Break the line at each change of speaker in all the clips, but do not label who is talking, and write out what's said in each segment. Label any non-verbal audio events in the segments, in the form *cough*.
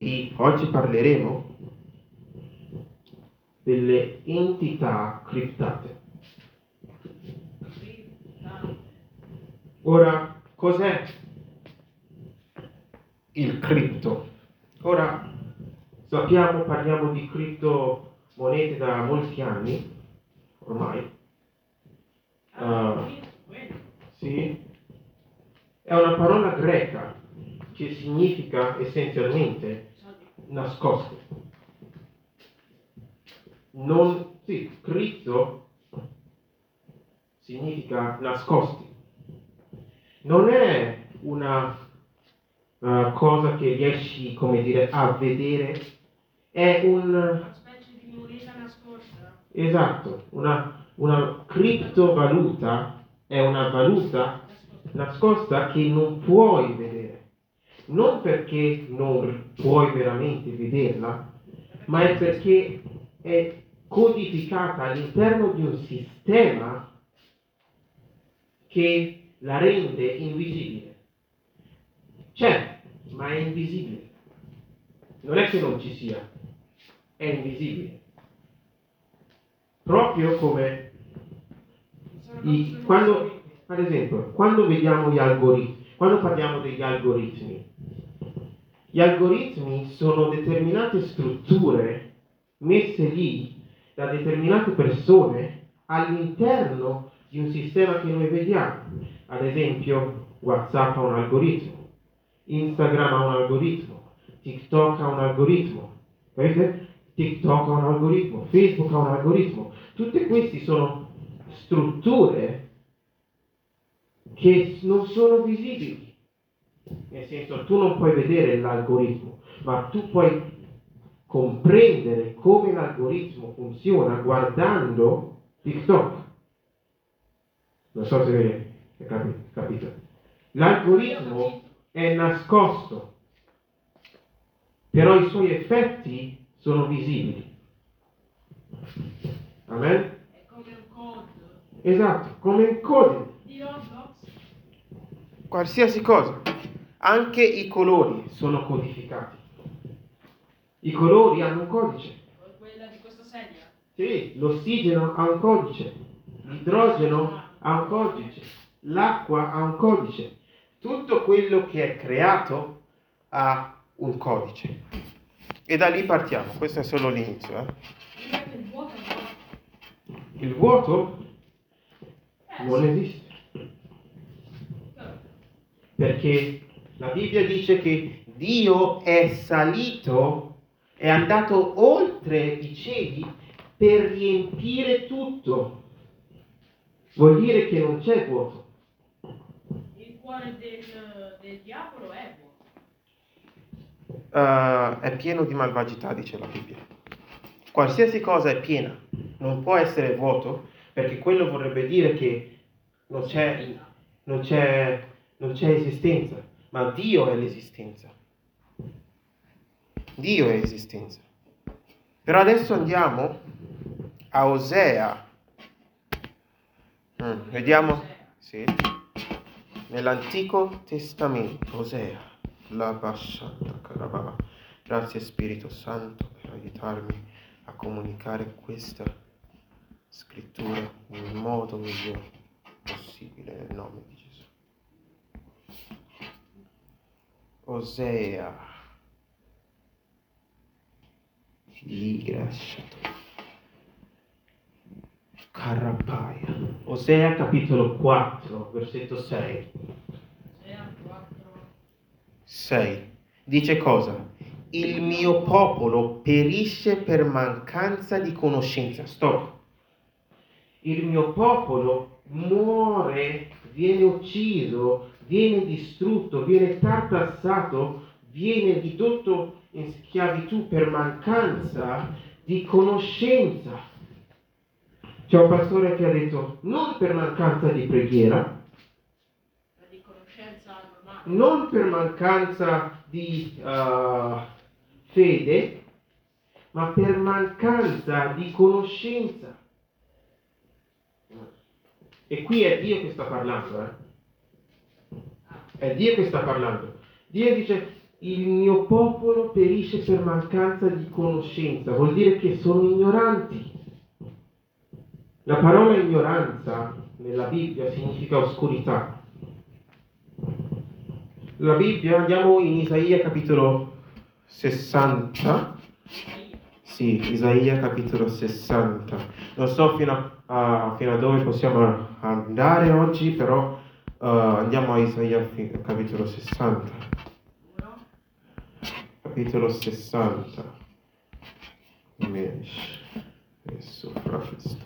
E oggi parleremo delle entità criptate. Ora, cos'è il cripto? Ora, sappiamo, parliamo di criptomonete da molti anni, ormai. Uh, sì, è una parola greca che significa essenzialmente nascosto. Non, sì, cripto significa nascosti. Non è una uh, cosa che riesci, come dire, a vedere, è un...
Una specie di moneta nascosta.
Esatto, una, una criptovaluta è una valuta nascosta che non puoi vedere. Non perché non puoi veramente vederla, ma è perché è codificata all'interno di un sistema che la rende invisibile. C'è, ma è invisibile. Non è che non ci sia, è invisibile. Proprio come i, quando, ad esempio, quando vediamo gli algoritmi, quando parliamo degli algoritmi, gli algoritmi sono determinate strutture messe lì da determinate persone all'interno di un sistema che noi vediamo. Ad esempio, WhatsApp ha un algoritmo, Instagram ha un algoritmo, TikTok ha un algoritmo, vedete? TikTok ha un algoritmo, Facebook ha un algoritmo. Tutti questi sono strutture che non sono visibili. Nel senso, tu non puoi vedere l'algoritmo, ma tu puoi comprendere come l'algoritmo funziona guardando TikTok. Non so se hai capito. L'algoritmo è nascosto, però i suoi effetti sono visibili. Amen?
È come un code.
Esatto, come il codice
Di Roblox.
qualsiasi cosa. Anche i colori sono codificati. I colori hanno un codice.
Quella di questa sedia.
Sì, l'ossigeno ha un codice, l'idrogeno ha un codice, l'acqua ha un codice. Tutto quello che è creato ha un codice. E da lì partiamo, questo è solo l'inizio. eh.
Il vuoto
non esiste. Perché la Bibbia dice che Dio è salito, è andato oltre i cieli per riempire tutto. Vuol dire che non c'è vuoto.
Il cuore del, del diavolo è vuoto.
Eh, è pieno di malvagità, dice la Bibbia. Qualsiasi cosa è piena, non può essere vuoto, perché quello vorrebbe dire che non c'è, non c'è, non c'è esistenza, ma Dio è l'esistenza. Dio è esistenza. Però adesso andiamo a Osea. Mm, vediamo, sì, nell'Antico Testamento, Osea, la Carababa. Grazie Spirito Santo per aiutarmi a comunicare questa scrittura nel modo migliore possibile nel nome di Osea. Ligrasciato. Carapaia. Osea capitolo 4, versetto 6.
Osea 4.
6. Dice cosa? Il mio popolo perisce per mancanza di conoscenza. Stop. Il mio popolo muore, viene ucciso, viene distrutto, viene tartassato, viene ridotto in schiavitù per mancanza di conoscenza. C'è un pastore che ha detto non per mancanza di preghiera,
di
non per mancanza di uh, fede, ma per mancanza di conoscenza. E qui è Dio che sta parlando, eh? È Dio che sta parlando. Dio dice, il mio popolo perisce per mancanza di conoscenza, vuol dire che sono ignoranti. La parola ignoranza nella Bibbia significa oscurità. La Bibbia, andiamo in Isaia capitolo 60. Sì, Isaia capitolo 60. Non so fino a, a- fino a dove possiamo andare oggi, però eh, andiamo a Isaia capitolo 60.
Uno.
Capitolo 60. Mesh. Adesso profesta.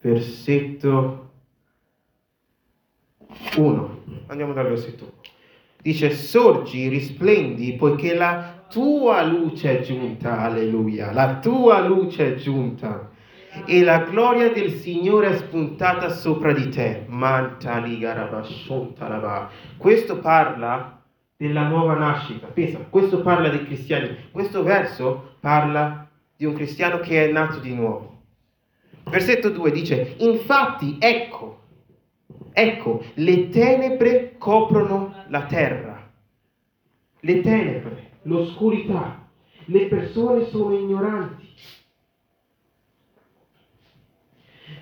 Versetto 1. Andiamo dal versetto 1. Dice, sorgi, risplendi, poiché la tua luce è giunta, alleluia, la tua luce è giunta e la gloria del Signore è spuntata sopra di te. Questo parla della nuova nascita. Pensa, questo parla dei cristiani. Questo verso parla di un cristiano che è nato di nuovo. Versetto 2 dice, infatti ecco, ecco, le tenebre coprono la terra. Le tenebre, l'oscurità. Le persone sono ignoranti.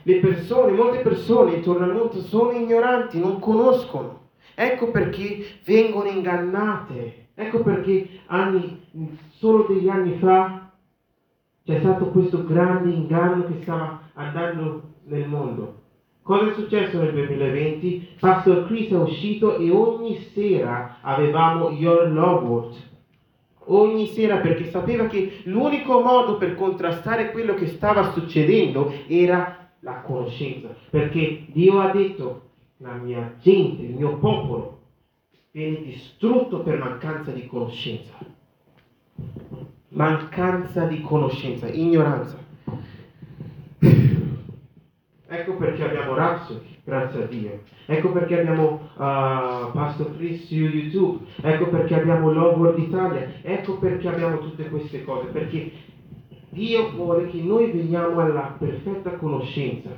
Le persone, molte persone intorno al mondo sono ignoranti, non conoscono. Ecco perché vengono ingannate. Ecco perché anni, solo degli anni fa c'è stato questo grande inganno che stava andando nel mondo. Cosa è successo nel 2020? Pastor Chris è uscito e ogni sera avevamo Your Love Ogni sera perché sapeva che l'unico modo per contrastare quello che stava succedendo era la conoscenza. Perché Dio ha detto, la mia gente, il mio popolo, viene distrutto per mancanza di conoscenza. Mancanza di conoscenza, ignoranza. Ecco perché abbiamo Rhapsody, grazie a Dio. Ecco perché abbiamo uh, Pastor Chris su YouTube. Ecco perché abbiamo Love World Italia. Ecco perché abbiamo tutte queste cose. Perché Dio vuole che noi veniamo alla perfetta conoscenza.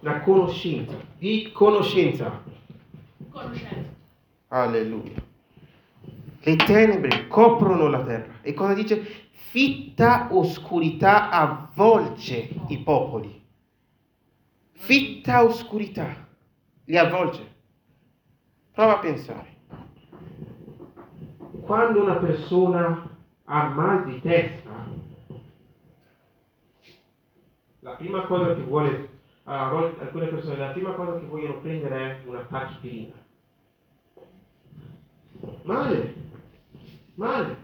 La conoscenza. Di conoscenza.
Conoscenza.
Alleluia. Le tenebre coprono la terra. E cosa dice? Fitta oscurità avvolge i popoli. Fitta oscurità li avvolge. Prova a pensare. Quando una persona ha mal di testa, la prima cosa che vuole, a volte alcune persone, la prima cosa che vogliono prendere è una tachipirina. Male, male,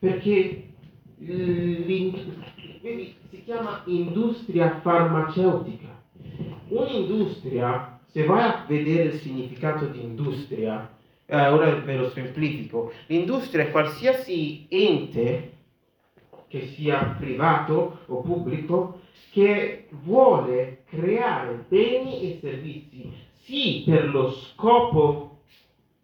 perché vedi, si chiama industria farmaceutica. Un'industria, se vai a vedere il significato di industria, eh, ora ve lo semplifico, l'industria è qualsiasi ente, che sia privato o pubblico, che vuole creare beni e servizi, sì per lo scopo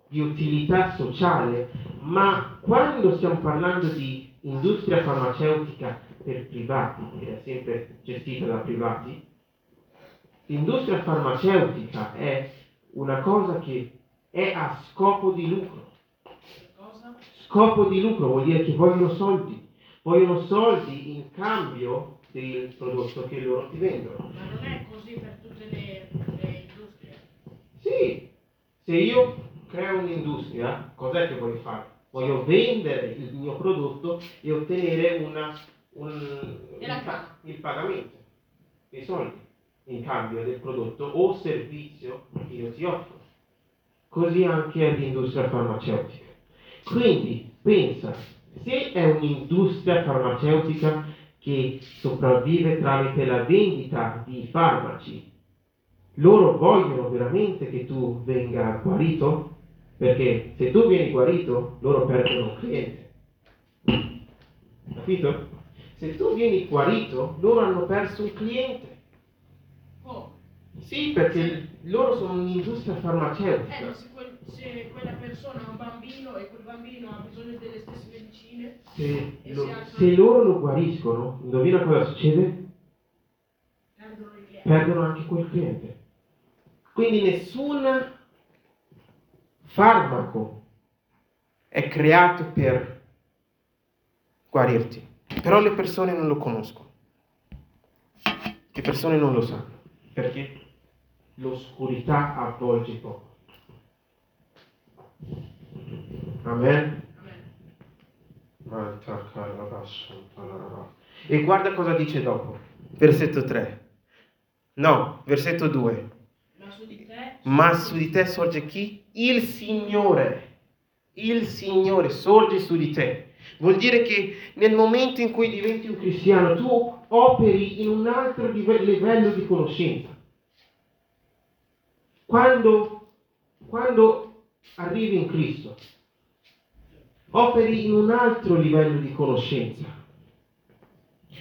di utilità sociale, ma quando stiamo parlando di industria farmaceutica per privati, che è sempre gestita da privati, l'industria farmaceutica è una cosa che è a scopo di lucro. Scopo di lucro vuol dire che vogliono soldi, vogliono soldi in cambio del prodotto che loro ti vendono.
Ma non è così per tutte le, le industrie.
Sì, se io creo un'industria, cos'è che voglio fare? Voglio vendere il mio prodotto e ottenere una, un, il, il pagamento, i soldi in cambio del prodotto o servizio che io ti offro. Così anche è l'industria farmaceutica. Quindi pensa, se è un'industria farmaceutica che sopravvive tramite la vendita di farmaci, loro vogliono veramente che tu venga guarito? Perché se tu vieni guarito, loro perdono un cliente. Capito? Se tu vieni guarito, loro hanno perso un cliente. Sì, perché loro sono un'industria
eh,
farmaceutica.
ma se, quel- se quella persona ha un bambino e quel bambino ha bisogno delle stesse medicine,
Se, lo-
se
se loro lo guariscono, indovina cosa succede?
perdono
perdono anche quel cliente. Quindi nessun farmaco è creato per guarirti, però le persone non lo conoscono. Le persone non lo sanno. Perché? L'oscurità avvolge poco. Amen. E guarda cosa dice dopo. Versetto 3. No, versetto 2.
Ma su di te,
Ma su di te sorge chi? Il Signore. Il Signore sorge su di te. Vuol dire che nel momento in cui diventi un cristiano tu operi in un altro live- livello di conoscenza. Quando, quando arrivi in Cristo, operi in un altro livello di conoscenza.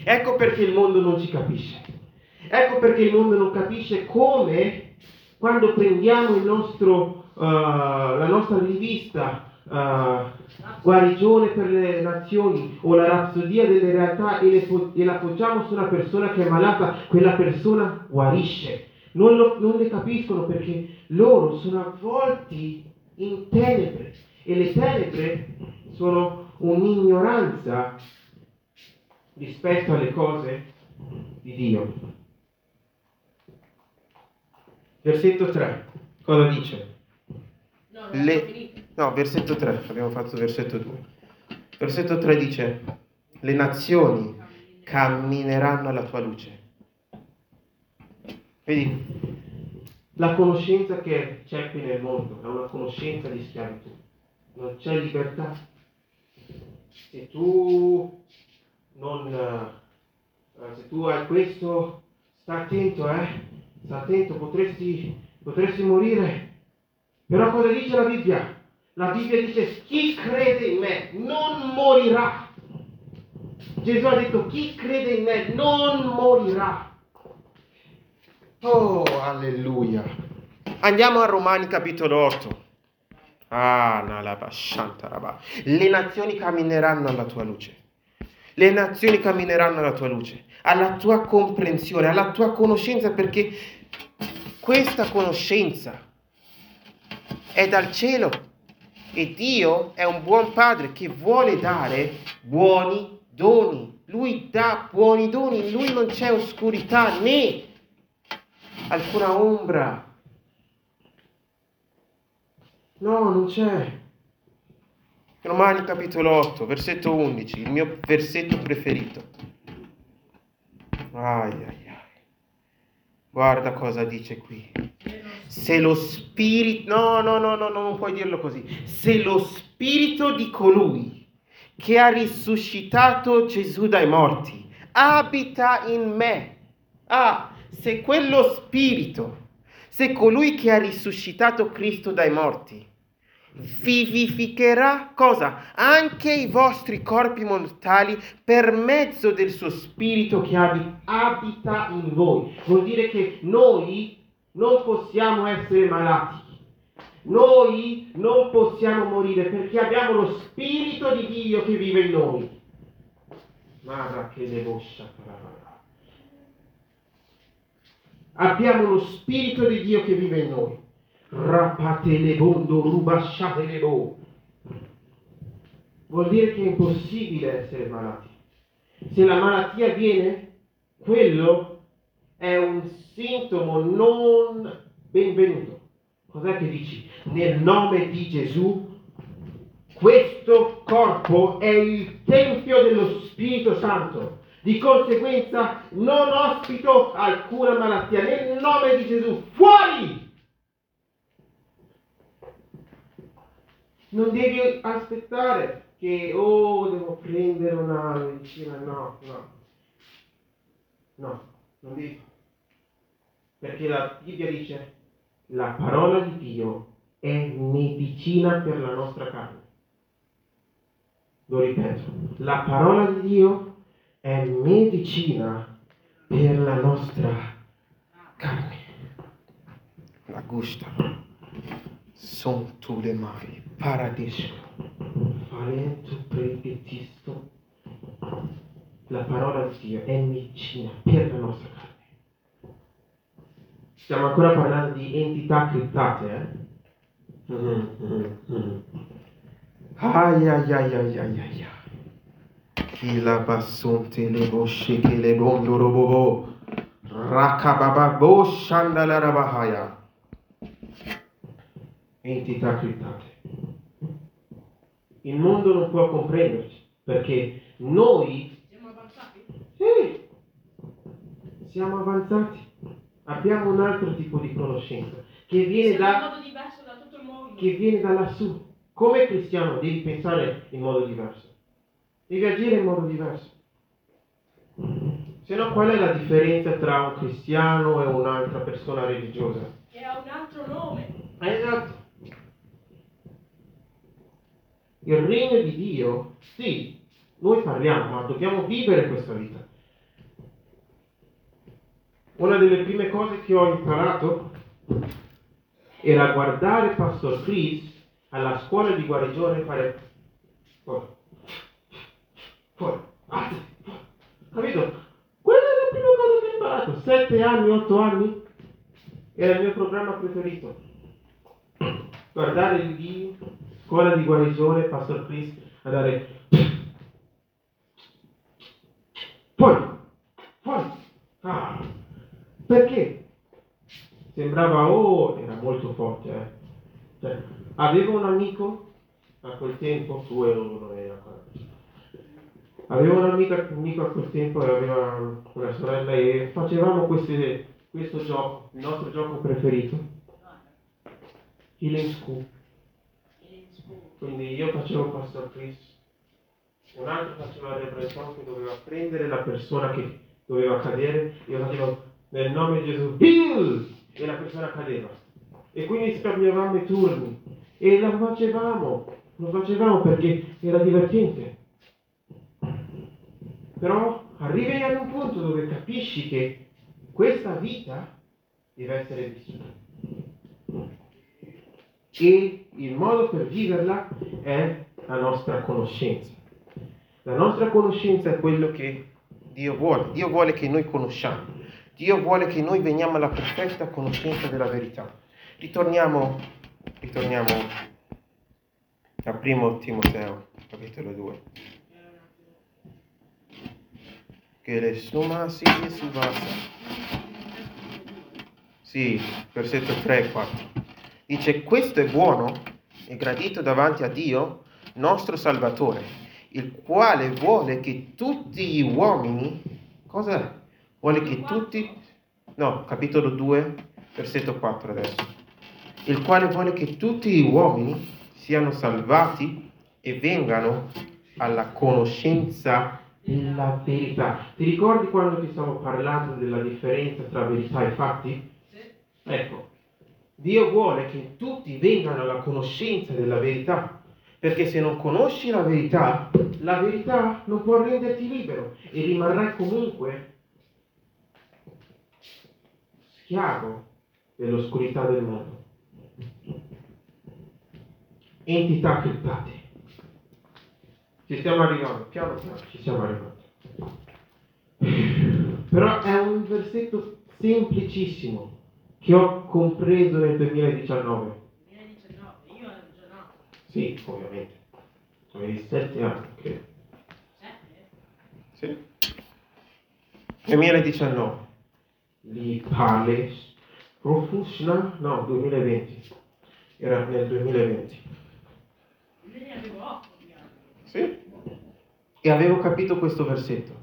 Ecco perché il mondo non ci capisce. Ecco perché il mondo non capisce come quando prendiamo nostro, eh, la nostra rivista eh, Guarigione per le nazioni o la rapsodia delle realtà e, le e la poggiamo su una persona che è malata, quella persona guarisce. Non, lo- non le capiscono perché loro sono avvolti in tenebre e le tenebre sono un'ignoranza rispetto alle cose di Dio. Versetto 3, cosa dice?
no,
Le-. No, versetto 3, abbiamo fatto versetto 2. Versetto 3 dice, le nazioni cammineranno alla tua luce. Vedi, la conoscenza che c'è qui nel mondo è una conoscenza di schiavitù, non c'è libertà. Se tu non, eh, se tu hai questo, sta attento, eh, sta attento, potresti, potresti morire. Però cosa dice la Bibbia? La Bibbia dice chi crede in me non morirà. Gesù ha detto chi crede in me non morirà. Oh, alleluia. Andiamo a Romani capitolo 8. Ah, nalaba, shantaraba. Le nazioni cammineranno alla tua luce. Le nazioni cammineranno alla tua luce, alla tua comprensione, alla tua conoscenza, perché questa conoscenza è dal cielo e Dio è un buon padre che vuole dare buoni doni. Lui dà buoni doni, in lui non c'è oscurità né alcuna ombra. No, non c'è. Romani capitolo 8, versetto 11, il mio versetto preferito. Ai ai ai. Guarda cosa dice qui. Se lo spirito, no, no, no, no, no, non puoi dirlo così. Se lo spirito di colui che ha risuscitato Gesù dai morti abita in me, ah, se quello spirito, se colui che ha risuscitato Cristo dai morti vivificherà cosa? Anche i vostri corpi mortali per mezzo del suo spirito che abi- abita in voi. Vuol dire che noi non possiamo essere malati. Noi non possiamo morire perché abbiamo lo spirito di Dio che vive in noi. Mara che le voscia Abbiamo lo spirito di Dio che vive in noi. Rapatelebondo, rubasciatelebo. Vuol dire che è impossibile essere malati. Se la malattia viene, quello è un sintomo non benvenuto. Cos'è che dici? Nel nome di Gesù, questo corpo è il tempio dello Spirito Santo. Di conseguenza non ospito alcuna malattia. Nel nome di Gesù, fuori! Non devi aspettare che, oh, devo prendere una medicina. No, no. No, non devi. Perché la Bibbia dice, la parola di Dio è medicina per la nostra carne. Lo ripeto, la parola di Dio è medicina per la nostra carne. La gusta. Son tu le mai, paradisco, falento predetisto. La parola di Dio è medicina per la nostra carne. Stiamo ancora parlando di entità criptate, eh? Mhm, mhm, mhm. Ai ai ai ai ai ai ai. Chi la bassonte le bosce che le bondo robobo. Rakababa shandala rabahaya. Entità criptate. Il mondo non può comprenderci perché noi
Siamo avanzati?
sì, siamo avanzati. Abbiamo un altro tipo di conoscenza che viene da
da
che viene da lassù. Come cristiano devi pensare in modo diverso, devi agire in modo diverso. Se no, qual è la differenza tra un cristiano e un'altra persona religiosa?
Che ha un altro nome.
Esatto. Il regno di Dio, sì, noi parliamo, ma dobbiamo vivere questa vita. Una delle prime cose che ho imparato era guardare Pastor Chris alla scuola di guarigione e fare fuori, fuori, alzi, fuori. Capito? Quella è la prima cosa che ho imparato, sette anni, otto anni, era il mio programma preferito. Guardare il Dio, scuola di guarigione, Pastor Chris, andare fuori, fuori. Ah, perché? Sembrava, oh, era molto forte, eh. Cioè, avevo un amico a quel tempo, tu e non eri ancora. Avevo un amico, un amico a quel tempo e aveva una sorella e facevamo queste- questo gioco, il nostro gioco preferito, Healing School. Quindi io facevo Pastor Chris, un altro faceva il Breton che doveva prendere la persona che doveva cadere, io facevo nel nome di Gesù, Bill! E la persona cadeva. E quindi scambiavamo i turni. E lo facevamo, lo facevamo perché era divertente. Però arrivi ad un punto dove capisci che questa vita deve essere vissuta. E il modo per viverla è la nostra conoscenza. La nostra conoscenza è quello che Dio vuole. Dio vuole che noi conosciamo. Dio vuole che noi veniamo alla perfetta conoscenza della verità. Ritorniamo, ritorniamo a primo Timoteo, capitolo 2. Che le suma si subasa. Sì, versetto 3 e 4. Dice, questo è buono e gradito davanti a Dio, nostro Salvatore, il quale vuole che tutti gli uomini, cosa? Vuole che tutti, no, capitolo 2, versetto 4 adesso, il quale vuole che tutti gli uomini siano salvati e vengano alla conoscenza della verità. Ti ricordi quando ti stavo parlando della differenza tra verità e fatti?
Sì.
Ecco, Dio vuole che tutti vengano alla conoscenza della verità, perché se non conosci la verità, la verità non può renderti libero e rimarrai comunque schiavo dell'oscurità del mondo. Entità criptate. Ci stiamo arrivando, piano piano ci siamo arrivati. Però è un versetto semplicissimo che ho compreso nel 2019.
2019, io ero già nato.
Sì, ovviamente. Avevi sette anni, credo.
Sette?
Sì. 2019. Li Pales Profushna? No, 2020. Era nel 2020.
Io ne avevo 8 di anni.
Sì. E avevo capito questo versetto.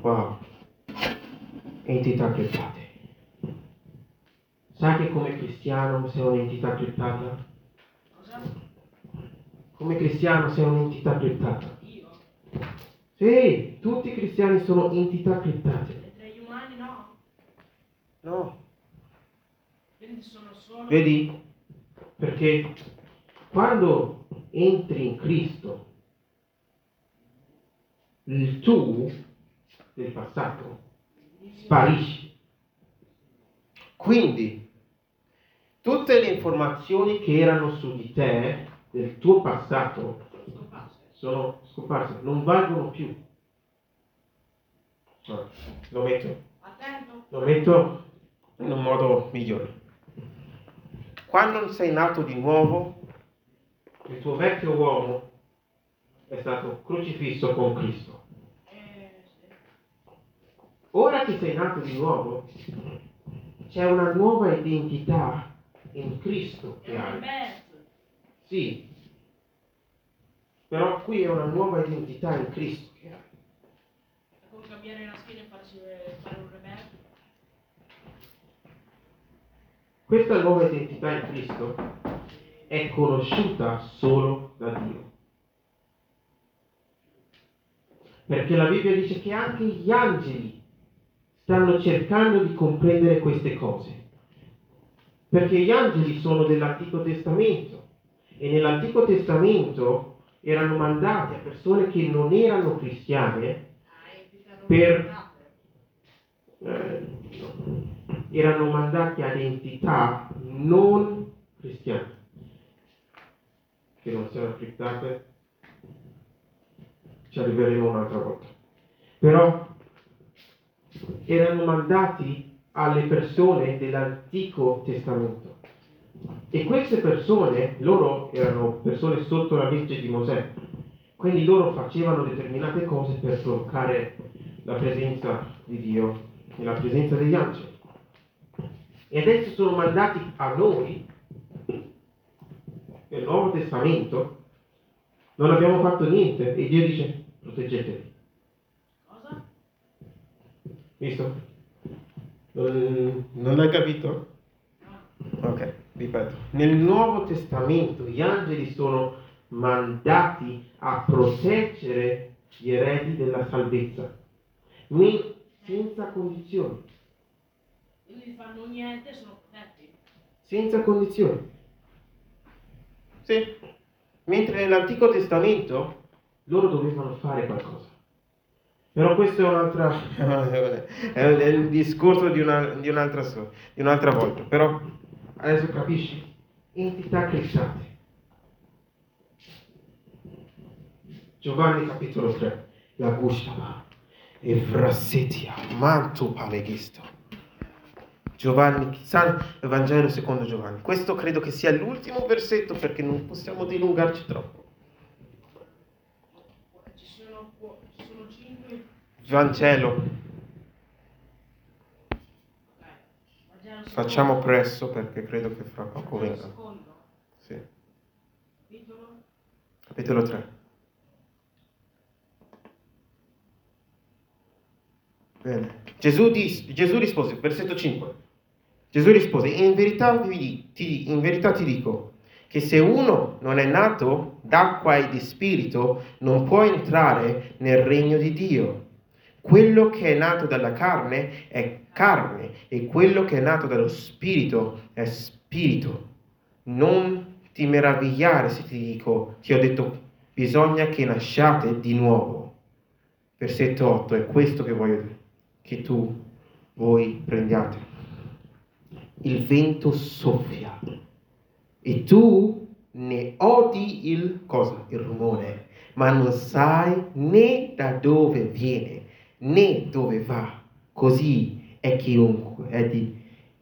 Wow. Entità criptate. Sai che come cristiano sei un'entità criptata?
Cosa?
Come cristiano sei un'entità criptata.
Io?
Sì, tutti i cristiani sono entità criptate.
E tra gli umani no.
No.
Quindi sono solo...
Vedi? Perché quando entri in Cristo, il tu del passato sparisce. Quindi, tutte le informazioni che erano su di te, del tuo passato, sono scomparse, non valgono più. Lo metto lo metto in un modo migliore. Quando sei nato di nuovo, il tuo vecchio uomo è stato crocifisso con Cristo. Ora che sei nato di nuovo, c'è una nuova identità in Cristo che hai. Sì, però qui è una nuova identità in Cristo che hai.
È come cambiare la schiena e fare un rebello.
Questa nuova identità in Cristo è conosciuta solo da Dio. Perché la Bibbia dice che anche gli angeli stanno cercando di comprendere queste cose. Perché gli angeli sono dell'Antico Testamento e nell'Antico Testamento erano mandati a persone che non erano cristiane Per- eh, erano mandati ad entità non cristiane che non siano criptate ci arriveremo un'altra volta. Però erano mandati alle persone dell'antico testamento. E queste persone loro erano persone sotto la legge di Mosè. Quindi loro facevano determinate cose per provocare la presenza di Dio e la presenza degli angeli. E adesso sono mandati a noi, nel Nuovo Testamento, non abbiamo fatto niente e Dio dice proteggetevi.
Cosa?
Visto? Non, non hai capito?
No.
Ok, ripeto. Nel Nuovo Testamento gli angeli sono mandati a proteggere gli eredi della salvezza, mi- senza condizioni.
Quindi fanno niente, sono protetti.
Senza condizioni. Sì. Mentre nell'Antico Testamento loro dovevano fare qualcosa. Però questo è un'altra. *laughs* è il discorso di, una- di un'altra, di un'altra volta. Però adesso capisci? Entità criptate. Giovanni capitolo 3. La Gustava. E Vrassetia. Manto paleghisto. Giovanni, San Vangelo secondo Giovanni. Questo credo che sia l'ultimo versetto perché non possiamo dilungarci troppo.
Ci sono, qu- ci sono cinque.
Vangelo, facciamo presto perché credo che fra poco venga. Sì.
Capitolo.
Capitolo 3. Bene. Gesù, dis- Gesù rispose, versetto 5. Gesù rispose, in verità, ti, in verità ti dico che se uno non è nato d'acqua e di spirito non può entrare nel regno di Dio. Quello che è nato dalla carne è carne e quello che è nato dallo spirito è spirito. Non ti meravigliare se ti dico, ti ho detto, bisogna che nasciate di nuovo. Versetto 8, è questo che voglio che tu, voi prendiate. Il vento soffia e tu ne odi il cosa? Il rumore, ma non sai né da dove viene né dove va. Così è chiunque è di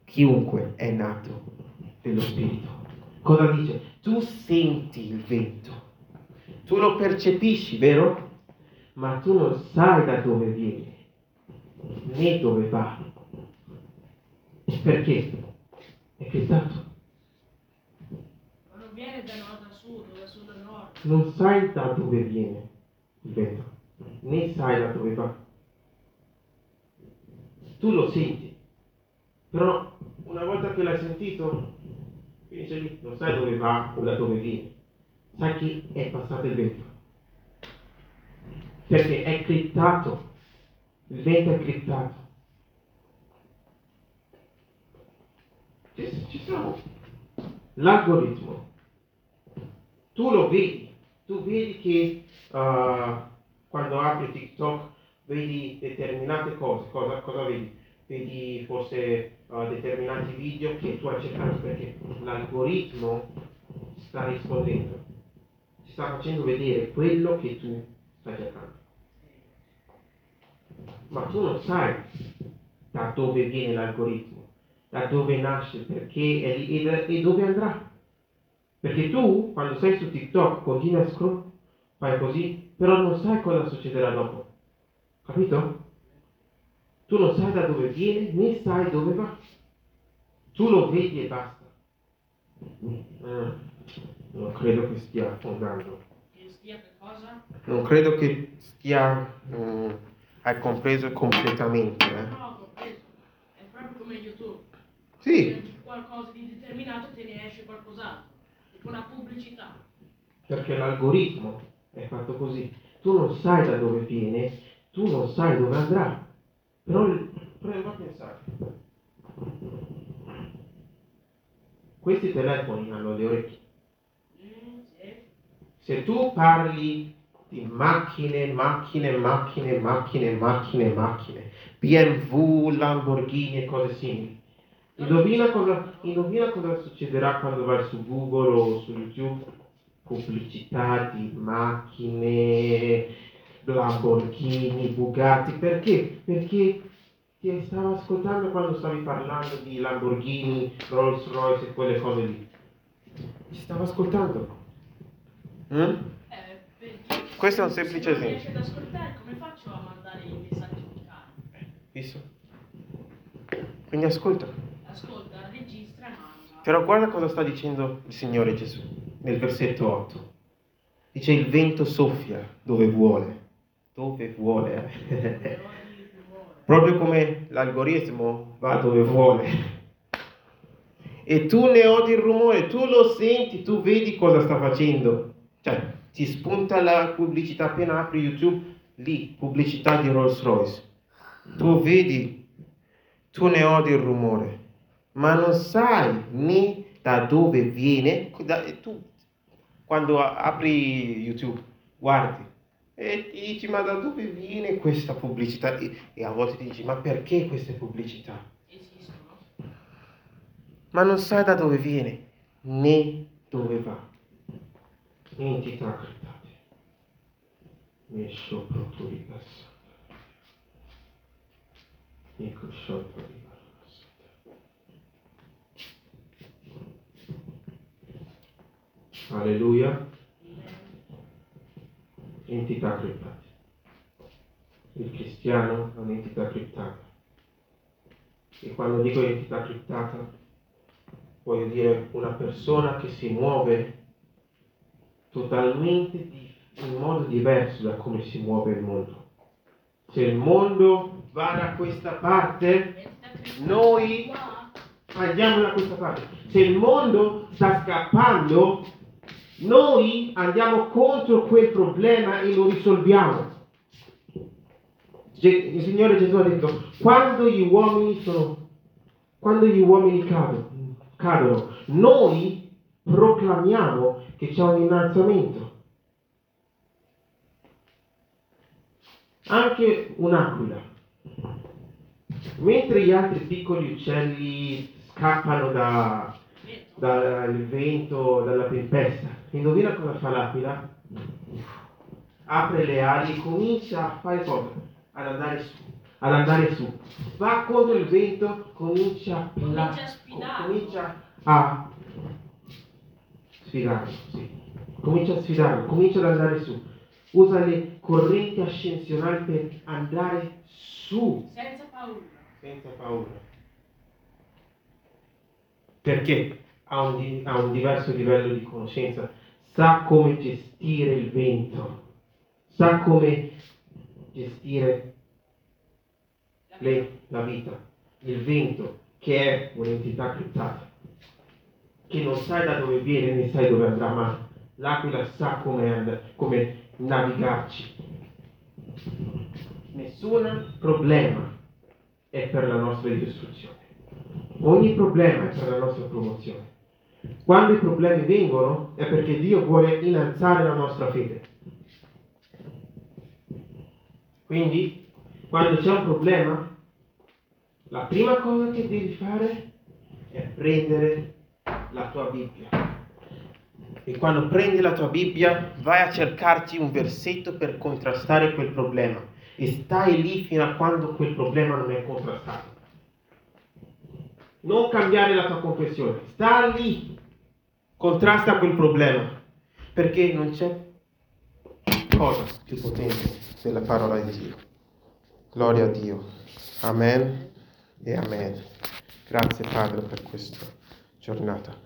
chiunque è nato dello spirito. Cosa dice? Tu senti il vento, tu lo percepisci, vero? Ma tu non sai da dove viene né dove va. Perché? È criptato.
Ma non viene da nord a sud, da sud a nord.
Non sai da dove viene il vento, né sai da dove va. Tu lo senti, però una volta che l'hai sentito, finisce lì, non sai dove va o da dove viene. Sai che è passato il vento. Perché è criptato. Il vento è criptato. Ci, siamo. L'algoritmo tu lo vedi, tu vedi che uh, quando apri TikTok vedi determinate cose, cosa, cosa vedi? Vedi forse uh, determinati video che tu hai cercato perché l'algoritmo sta rispondendo, ti sta facendo vedere quello che tu stai cercando. Ma tu non sai da dove viene l'algoritmo, da dove nasce, perché e, e- e dove andrà. Perché tu, quando sei su TikTok, continui a scroll, fai così, però non sai cosa succederà dopo. Capito? Tu non sai da dove viene, né sai dove va. Tu lo vedi e basta. Eh, non credo che stia affondando. Non credo che stia... mm, hai compreso completamente. Eh?
No, ho compreso. È proprio come YouTube.
Sì,
qualcosa di determinato te ne esce qualcos'altro. Tipo una pubblicità.
perché l'algoritmo è fatto così. Tu non sai da dove viene, tu non sai dove andrà. Però prova a pensare. Questi telefoni hanno le orecchie.
Mm, sì.
Se tu parli di macchine, macchine, macchine, macchine, macchine, macchine, BMW, Lamborghini e cose simili, indovina cosa, indovina cosa succederà quando vai su Google o su YouTube? Pubblicità di macchine, Lamborghini, Bugatti, perché? Perché ti stavo ascoltando quando stavi parlando di Lamborghini, Rolls Royce e quelle cose lì. Ti stavo ascoltando. Mm?
Eh, perché
Questo è un
se
semplice
non
esempio.
riesci ad ascoltare, come faccio a mandare i messaggi vocali?
Visto? Quindi ascolta. Però guarda cosa sta dicendo il Signore Gesù nel versetto 8. Dice il vento soffia dove vuole. Dove vuole. *laughs* Proprio come l'algoritmo va dove vuole. E tu ne odi il rumore, tu lo senti, tu vedi cosa sta facendo. Cioè, ti spunta la pubblicità appena apri YouTube, lì, pubblicità di Rolls Royce. Tu vedi, tu ne odi il rumore, ma non sai né da dove viene. da- tu, quando apri YouTube, guardi e ti dici, ma da dove viene questa pubblicità? E, e a volte ti dici, ma perché queste pubblicità?
Esistono.
Ma non sai da dove viene né dove va. Entità criptate. Messo proprio di passata. Ecco sciolto di passata. Alleluia. Entità criptate. Il cristiano è un'entità criptata. E quando dico entità criptata, voglio dire una persona che si muove totalmente in modo diverso da come si muove il mondo. Se il mondo va da questa parte, Noi- andiamo da questa parte. Se il mondo sta scappando, noi andiamo contro quel problema e lo risolviamo. Il Signore Gesù ha detto, quando gli uomini sono, quando gli uomini cadono, cadono, noi proclamiamo che c'è un innalzamento. Anche un'aquila. Mentre gli altri piccoli uccelli scappano da. Dal vento, dalla tempesta. Indovina cosa fa l'aquila? Apre le ali e comincia a fare cosa? Ad andare su, ad andare su. Va contro il vento, comincia
Comincia a sfidarlo.
comincia a sfidarlo, sì. Comincia a sfidarlo, comincia ad andare su. Usa le correnti ascensionali per andare su
Senza paura.
senza paura. Perché ha un, ha un diverso livello di conoscenza, sa come gestire il vento, sa come gestire le- la vita, il vento che è un'entità criptata, che non sai da dove viene né sai dove andrà, ma l'aquila sa come, come navigarci. Nessun problema è per la nostra distruzione. Ogni problema è per la nostra promozione. Quando i problemi vengono è perché Dio vuole innalzare la nostra fede. Quindi, quando c'è un problema, la prima cosa che devi fare è prendere la tua Bibbia. E quando prendi la tua Bibbia, vai a cercarti un versetto per contrastare quel problema. E stai lì fino a quando quel problema non è contrastato. Non cambiare la tua confessione, sta lì contrasta quel problema, perché non c'è cosa più potente della parola di Dio. Gloria a Dio. Amen e amen. Grazie Padre per questa giornata.